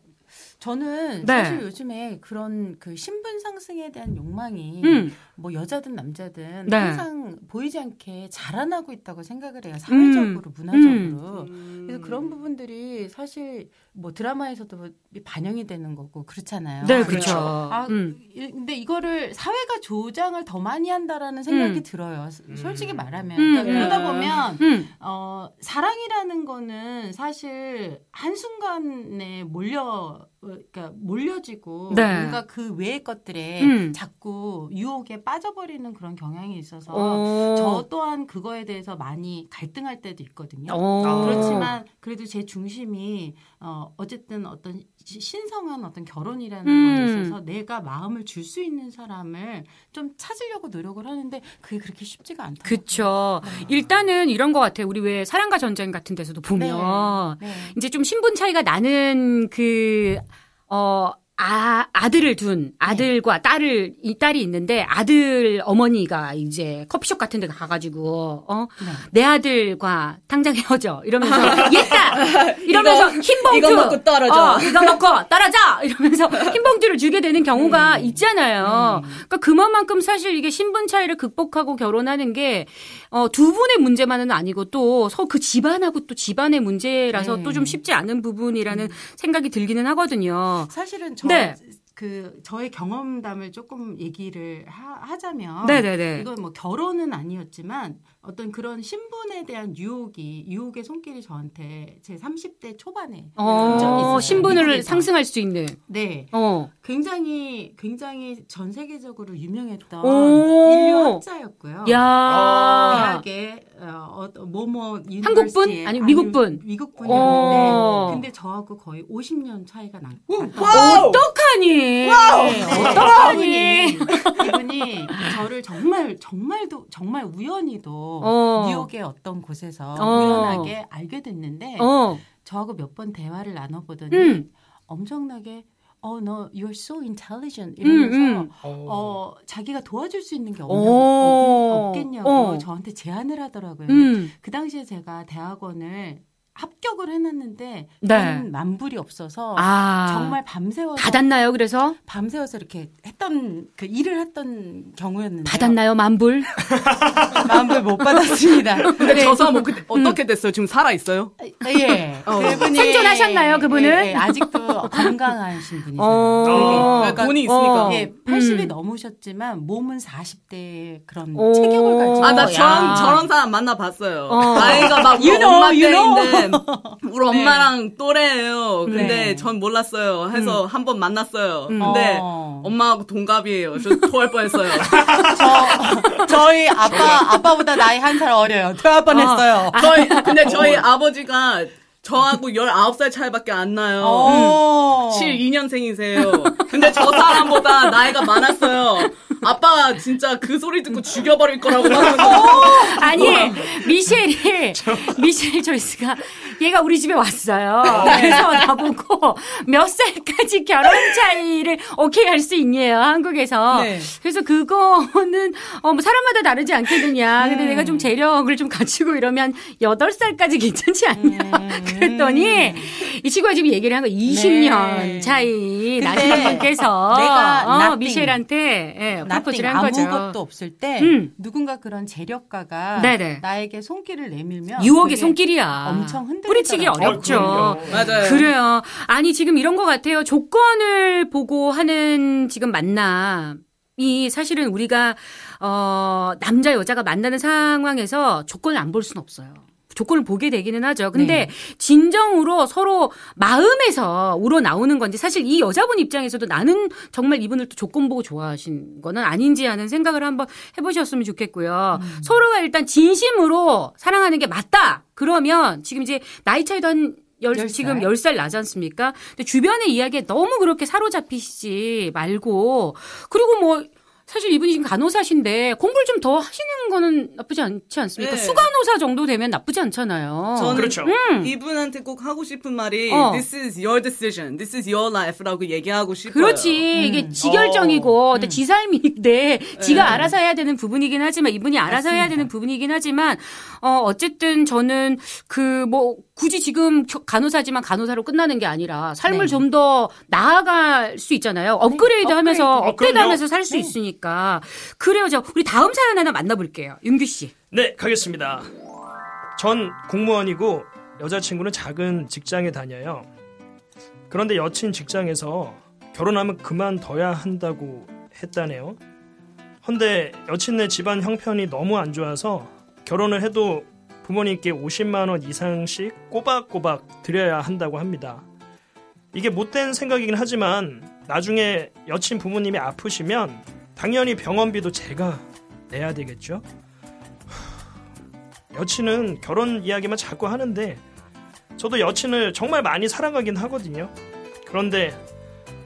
저는 네. 사실 요즘에 그런 그 신분 상승에 대한 욕망이 음. 뭐 여자든 남자든 네. 항상 보이지 않게 자라나고 있다고 생각을 해요. 사회적으로, 문화적으로. 그래서 그런 부분들이 사실 뭐 드라마에서도 반영이 되는 거고 그렇잖아요. 네, 그래서 그렇죠. 아, 음. 이- 근데 이거를 사회가 조장을 더 많이 한다라는 생각이 음. 들어요. 솔직히 말하면. 음, 그러니까 음. 그러다 보면 음. 어, 사랑이라는 거는 사실 한순간에 몰려, 어, 그러니까 몰려지고 네. 뭔가 그 외의 것들에 음. 자꾸 유혹에 빠져버리는 그런 경향이 있어서 어. 저 또한 그거에 대해서 많이 갈등할 때도 있거든요. 어. 그렇지만 그래도 제 중심이 어 어쨌든 어떤 시- 신성한 어떤 결혼이라는 음. 거에 있어서 내가 마음을 줄 수 있는 사람을 좀 찾으려고 노력을 하는데 그게 그렇게 쉽지가 않다. 그쵸. 일단은 이런 것 같아요. 우리 왜 사랑과 전쟁 같은 데서도 보면 네. 이제 좀 신분 차이가 나는 그, 어, 아, 아들을 둔 아들과 딸을, 이 딸이 있는데 아들 어머니가 이제 커피숍 같은 데 가가지고, 어, 네. 내 아들과 당장 헤어져. 이러면서, 얘다! 이러면서 흰 봉투. 이거 먹고 떨어져. 어, 이거 먹고 떨어져! 이러면서 흰 봉투를 주게 되는 경우가 있잖아요. 그러니까 그만큼 사실 이게 신분 차이를 극복하고 결혼하는 게, 어, 두 분의 문제만은 아니고 또, 서그 집안하고 또 집안의 문제라서 네. 또좀 쉽지 않은 부분이라는 생각이 들기는 하거든요. 사실은 저 네. 그 저의 경험담을 조금 얘기를 하, 자면 네네네. 이건 뭐 결혼은 아니었지만 어떤 그런 신분에 대한 유혹이 유혹의 손길이 저한테 제 30대 초반에 어, 있었어요. 신분을 미국에서. 상승할 수 있는. 네. 어. 굉장히 굉장히 전 세계적으로 유명했던 오. 인류 학자였고요. 야. 대학에 어, 어, 뭐뭐 한국 분? university에- 아니면 미국 분? 미국 분이었는데 어. 근데 저하고 거의 50년 차이가 나. 어떡하니? 네, 어떡하니? 이분이 저를 정말 정말도 정말 우연히도 어. 뉴욕의 어떤 곳에서 어. 우연하게 알게 됐는데 어. 저하고 몇 번 대화를 나눠보더니 음. 엄청나게 어 너 you're so intelligent 음, 이러면서 음. 어 자기가 도와줄 수 있는 게 없, 오. 없겠냐고 어. 저한테 제안을 하더라고요. 음. 그 당시에 제가 대학원을 합격을 해놨는데 네. 돈 만불이 없어서 아. 정말 밤새워서 받았나요, 그래서? 밤새워서 이렇게 했던 그 일을 했던 경우였는데 받았나요, 만불? 만불 못 받았습니다. 근데 저 사람 뭐 그때 어떻게 됐어요? 지금 살아 있어요? 예. 어. 그분이 생존하셨나요, 그분은? 예, 예, 아직도 건강하신 분이세요. 어. 되게. 돈이 있으니까. 어. 예, 80이 음. 넘으셨지만 몸은 40대 그런 오. 체격을 가지고 아, 나 야. 저런, 저런 사람 만나봤어요. 어. 나이가 막 You know, 엄마 you know. 때인데, 우리 엄마랑 또래예요. 근데 네. 전 몰랐어요. 해서 한 번 만났어요. 근데 어. 엄마하고 동갑이에요. 저 토할 뻔했어요. 저, 저희 아빠, 아빠보다 나이 한 살 어려요. 대화 뻔했어요. 저희, 근데 저희 아버지가 저하고 19살 차이밖에 안 나요. 어. 72년생이세요. 근데 저 사람보다 나이가 많았어요. 아빠가 진짜 그 소리 듣고 죽여버릴 거라고 막 아니, 미셸이, 미셸 조이스가, 얘가 우리 집에 왔어요. 그래서 나보고 몇 살까지 결혼 차이를 오케이 할 수 있냐요, 한국에서. 네. 그래서 그거는, 어, 뭐 사람마다 다르지 않겠느냐. 근데 내가 좀 재력을 좀 갖추고 이러면 8살까지 괜찮지 않냐. 그랬더니, 이 친구가 지금 얘기를 한 거 20년 네. 차이 나시는 분께서, 내가 어. 미셸한테, 예, 나띵 한 거죠. 아무것도 없을 때 음. 누군가 그런 재력가가 네네. 나에게 손길을 내밀면 유혹의 손길이야. 엄청 흔들리더라고요. 뿌리치기 어렵죠. 어. 맞아요. 그래요. 아니 지금 이런 것 같아요. 조건을 보고 하는 지금 만남 이 사실은 우리가 어 남자 여자가 만나는 상황에서 조건을 안 볼 수는 없어요. 조건을 보게 되기는 하죠. 근데 네. 진정으로 서로 마음에서 우러 나오는 건지 사실 이 여자분 입장에서도 나는 정말 이분을 또 조건 보고 좋아하신 거는 아닌지 하는 생각을 한번 해보셨으면 좋겠고요. 음. 서로가 일단 진심으로 사랑하는 게 맞다. 그러면 지금 이제 나이 차이도 한 열, 열 지금 살? 10살 나지 않습니까? 근데 주변의 이야기에 너무 그렇게 사로잡히시지 말고, 그리고 뭐, 사실 이분이 지금 간호사신데 공부를 좀 더 하시는 거는 나쁘지 않지 않습니까? 네. 수간호사 정도 되면 나쁘지 않잖아요. 저는 그렇죠. 이분한테 꼭 하고 싶은 말이 어. This is your decision, this is your life라고 얘기하고 싶어요. 그렇지. 이게 지결정이고, 어. 또지 삶인데, 지가 네. 알아서 해야 되는 부분이긴 하지만, 이분이 알아서 해야 되는 부분이긴 하지만, 어, 어쨌든 저는 그, 뭐, 굳이 지금 겨- 간호사지만 간호사로 끝나는 게 아니라, 삶을 네. 좀더 나아갈 수 있잖아요. 업그레이드 하면서, 업그레이드. 하면서 살 수 있으니까. 그래요. 저, 우리 다음 사연 하나 만나 볼게요. 윤규 씨. 네, 가겠습니다. 전 공무원이고 여자친구는 작은 직장에 다녀요. 그런데 여친 직장에서 결혼하면 그만둬야 한다고 했다네요. 헌데 여친네 집안 형편이 너무 안 좋아서 결혼을 해도 부모님께 50만 원 이상씩 꼬박꼬박 드려야 한다고 합니다. 이게 못된 생각이긴 하지만 나중에 여친 부모님이 아프시면 당연히 병원비도 제가 내야 되겠죠? 여친은 결혼 이야기만 자꾸 하는데 저도 여친을 정말 많이 사랑하긴 하거든요. 그런데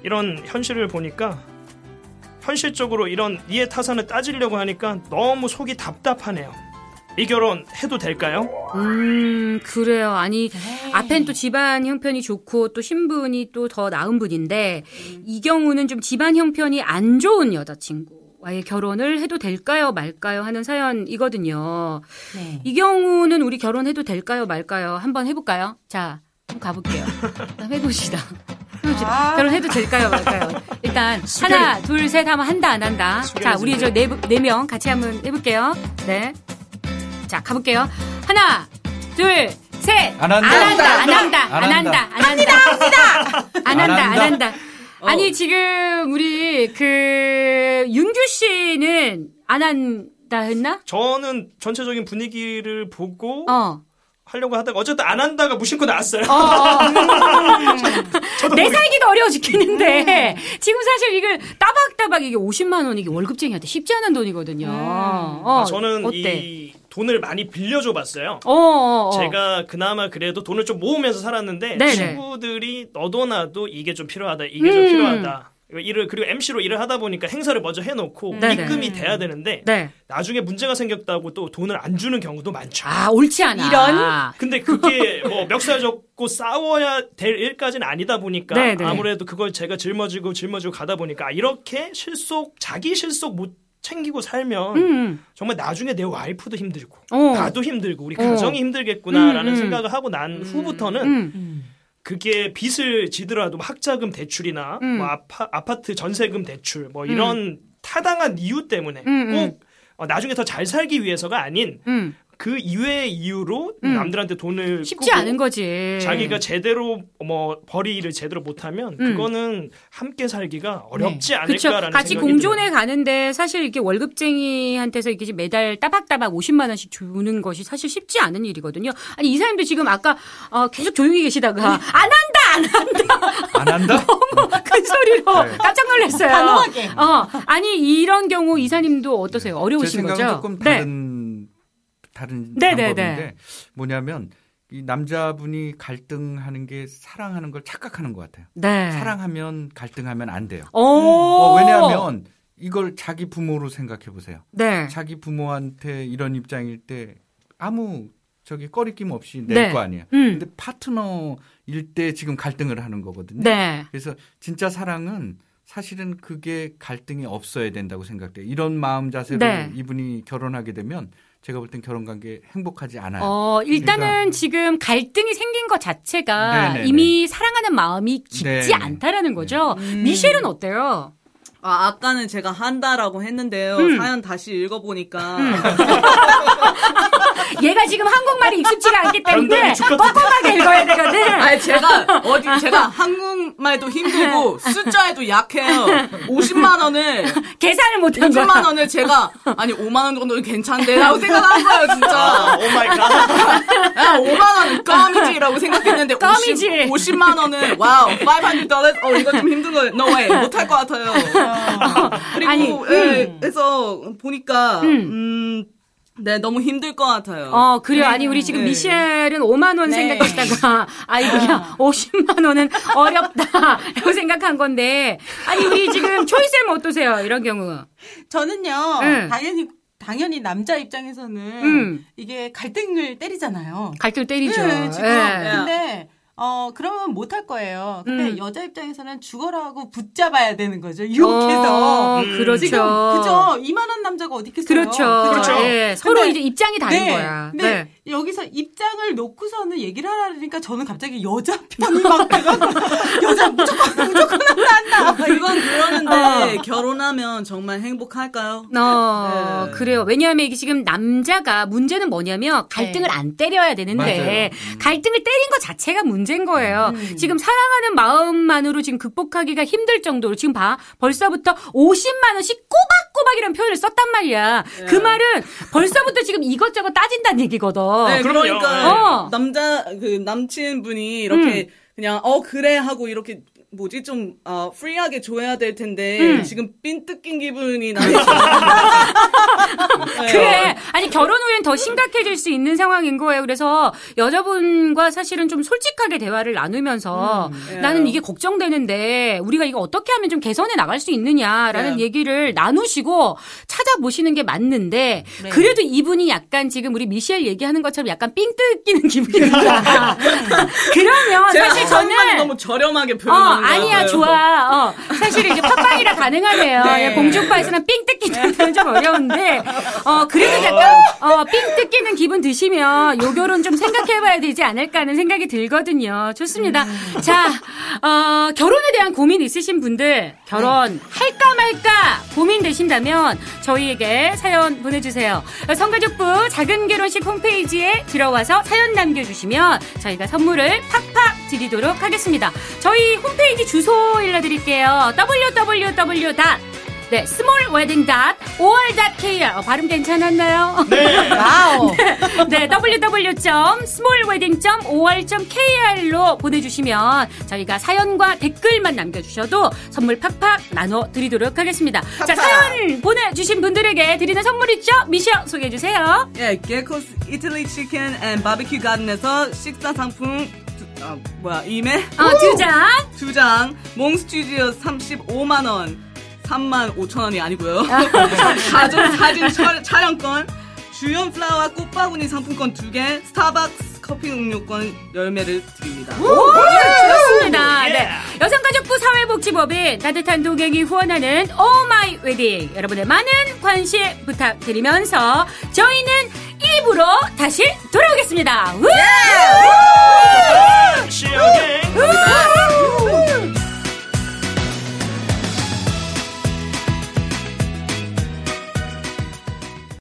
이런 현실을 보니까 현실적으로 이런 이해 타산을 따지려고 하니까 너무 속이 답답하네요. 이 결혼 해도 될까요? 음, 그래요. 아니, 네. 앞엔 또 집안 형편이 좋고 또 신분이 또 더 나은 분인데 이 경우는 좀 집안 형편이 안 좋은 여자친구와의 결혼을 해도 될까요 말까요 하는 사연이거든요. 네. 이 경우는 우리 결혼해도 될까요 말까요 한번 해볼까요? 자, 한번 가볼게요. 한번 해봅시다. 해봅시다. 결혼해도 될까요 말까요? 일단 하나, 둘, 셋 하면 한다 안 한다. 자, 우리 저 네 네 명 같이 한번 해볼게요. 네. 자, 가볼게요. 하나, 둘, 셋. 안 한다. 안 한다. 안 한다. 안안 한다. 한다. 안 한다. 안 한다. 안안 한다. 안 한다. 한다. 아니 지금 우리 그 윤규 씨는 안 한다 했나? 저는 전체적인 분위기를 보고 어. 하려고 하다가 어쨌든 안 한다가 무심코 나왔어요. 어, 어. 내 살기도 어려워 죽겠는데 지금 사실 이걸 따박따박 이게 50만 원 이게 월급쟁이한테 쉽지 않은 돈이거든요. 어, 아, 저는 어때? 이 돈을 많이 빌려줘 봤어요. 어, 어, 어. 제가 그나마 그래도 돈을 좀 모으면서 살았는데 네네. 친구들이 너도 나도 이게 좀 필요하다 이게 좀 음. 필요하다 일을 그리고 MC로 일을 하다 보니까 행사를 먼저 해놓고 네네. 입금이 돼야 되는데 네. 나중에 문제가 생겼다고 또 돈을 안 주는 경우도 많죠. 아 옳지 않아. 이런? 근데 그게 뭐 멱살 잡고 싸워야 될 일까지는 아니다 보니까 네네. 아무래도 그걸 제가 짊어지고 짊어지고 가다 보니까 아, 이렇게 실속 자기 실속 못 챙기고 살면 음. 정말 나중에 내 와이프도 힘들고 어. 나도 힘들고 우리 어. 가정이 힘들겠구나라는 음, 음. 생각을 하고 난 후부터는 음. 그게 빚을 지더라도 뭐 학자금 대출이나 음. 뭐 아파, 아파트 전세금 대출 뭐 이런 타당한 이유 때문에 음, 꼭 어, 나중에 더 잘 살기 위해서가 아닌 음. 그 이외의 이유로 음. 남들한테 돈을 쉽지 꾸고 않은 거지. 자기가 제대로 뭐 벌이 일을 제대로 못하면 음. 그거는 함께 살기가 어렵지 그렇죠. 않을까라는 같이 생각이 공존해 들어요. 가는데 사실 이렇게 월급쟁이한테서 이렇게 매달 따박따박 50만 원씩 주는 것이 사실 쉽지 않은 일이거든요. 아니 이 사람도 지금 아까 어, 계속 조용히 계시다가 안 한다 안 한다 안 한다? 큰 소리로 네. 깜짝 놀랐어요. 단호하게. 어 아니 이런 경우 이사님도 어떠세요? 제 어려우신 생각은 거죠? 조금 네. 다른 다른 네, 네, 방법인데 네. 뭐냐면 이 남자분이 갈등하는 게 사랑하는 걸 착각하는 것 같아요. 네. 사랑하면 갈등하면 안 돼요. 오. 어, 왜냐하면 이걸 자기 부모로 생각해 보세요. 네. 자기 부모한테 이런 입장일 때 아무 저기 꺼리낌 없이 낼 네. 거 아니에요. 음. 근데 파트너일 때 지금 갈등을 하는 거거든요. 네. 그래서 진짜 사랑은 사실은 그게 갈등이 없어야 된다고 생각돼요. 이런 마음 자세로 네. 이분이 결혼하게 되면 제가 볼 땐 결혼 관계 행복하지 않아요. 어, 일단은 그러니까 지금 갈등이 생긴 것 자체가 네네네. 이미 사랑하는 마음이 깊지 네네. 않다라는 거죠. 미셸은 어때요? 아, 아까는 제가 한다라고 했는데요. 음. 사연 다시 읽어보니까 얘가 지금 한국말이 익숙지가 않기 때문에. 꼼꼼하게 읽어야 되거든. 아니 제가 어디 제가 한국말도 힘들고 숫자에도 약해요. 50만 원을 계산을 못한 거야. 50만 원을 제가 아니 5만 원 정도는 괜찮대라고 생각한 거예요 아, 진짜. oh my god. 야, 5만 원 껌이지 라고 생각했는데 껌이지. 50, 50만 원은 wow 500 달러 어 이거 좀 힘든 거 no way 못할 것 같아요. 그리고 아니, 예, 음. 그래서 보니까 음. 음. 네 너무 힘들 것 같아요. 어, 그래요. 아니, 우리 지금 네. 미셸은 5만 원 네. 생각했다가, 아이고야, 50만 원은 어렵다. 라고 생각한 건데, 아니, 우리 지금 초이쌤 어떠세요? 이런 경우. 저는요, 응. 당연히, 당연히 남자 입장에서는 음. 이게 갈등을 때리잖아요. 갈등 때리죠. 네, 지금. 예. 근데, 어, 그러면 못 할 거예요. 근데 음. 여자 입장에서는 죽어라고 붙잡아야 되는 거죠. 유혹해서. 어, 음. 그렇죠. 지금, 그죠? 이만한 남자가 어디 있겠어요? 그렇죠. 그렇죠. 예, 서로 근데- 이제 입장이 다른 네. 거야. 근데 네. 여기서 입장을 놓고서는 얘기를 하라니까 저는 갑자기 여자 편이 막 돼가지고 여자 무조건 무조건 한다 한다. 그건 그러는데 어. 결혼하면 정말 행복할까요? 어, 네. 그래요. 왜냐하면 이게 지금 남자가 문제는 뭐냐면 갈등을 네. 안 때려야 되는데 맞아요. 갈등을 때린 것 자체가 문제 인 거예요. 지금 사랑하는 마음만으로 지금 극복하기가 힘들 정도로 지금 봐. 벌써부터 50만 원씩 꼬박꼬박이라는 표현을 썼단 말이야. 그 말은 벌써부터 지금 이것저것 따진다는 얘기거든. 네. 그러니까 어. 남자 그 남친 분이 이렇게 그냥 어 그래 하고 이렇게 뭐지 좀 어, 프리하게 줘야 될 텐데 음. 지금 삥 뜯긴 기분이 나요. 그래. 아니, 결혼 후엔 더 심각해질 수 있는 상황인 거예요. 그래서 여자분과 사실은 좀 솔직하게 대화를 나누면서 예. 나는 이게 걱정되는데 우리가 이거 어떻게 하면 좀 개선해 나갈 수 있느냐라는 예. 얘기를 나누시고 찾아보시는 게 맞는데 네. 그래도 이분이 약간 지금 우리 미셸 얘기하는 것처럼 약간 삥 뜯기는 기분이 든다. 그러면 사실 저는 너무 저렴하게 어, 표현한 거 아니야, 좋아. 어, 사실 이제 팟빵이라 가능하네요. 네. 예, 공중파에서는 삥 뜯기는 좀 어려운데, 어, 그래도 약간, 어, 삥 뜯기는 기분 드시면 요 결혼 좀 생각해봐야 되지 않을까 하는 생각이 들거든요. 좋습니다. 자, 어, 결혼에 대한 고민 있으신 분들, 결혼 할까 말까 고민되신다면 저희에게 사연 보내주세요. 성가족부 작은 결혼식 홈페이지에 들어와서 사연 남겨주시면 저희가 선물을 팍팍 드리도록 하겠습니다. 저희 홈페이지 홈페이지 주소 일러드릴게요. www. 네, smallwedding.or.kr. 어, 발음 괜찮았나요? 네. Wow. 네, www.smallwedding.or.kr로 보내주시면 저희가 사연과 댓글만 남겨주셔도 선물 팍팍 나눠드리도록 하겠습니다. 자, 사연 보내주신 분들에게 드리는 선물 있죠? 미셸 소개해주세요. 예, 게코스 이탈리 치킨 앤 바비큐 가든에서 식사 상품 두, 아, 뭐야 2매 어, 두 장. 두 장, 몽 스튜디오 35만 원, 3만 5천 원이 아니고요. 가족 사진 촬- 촬영권, 주연 플라워 꽃바구니 상품권 두 개, 스타벅스 커피 음료권 열 매를 드립니다. 그렇습니다. 예. 네. 여성가족부 사회복지법인 따뜻한 동행이 후원하는 오마이 웨딩. 여러분의 많은 관심 부탁드리면서 저희는 2부로 다시 돌아오겠습니다. 우! 예! 우! 우! 우! 우! 우! 우!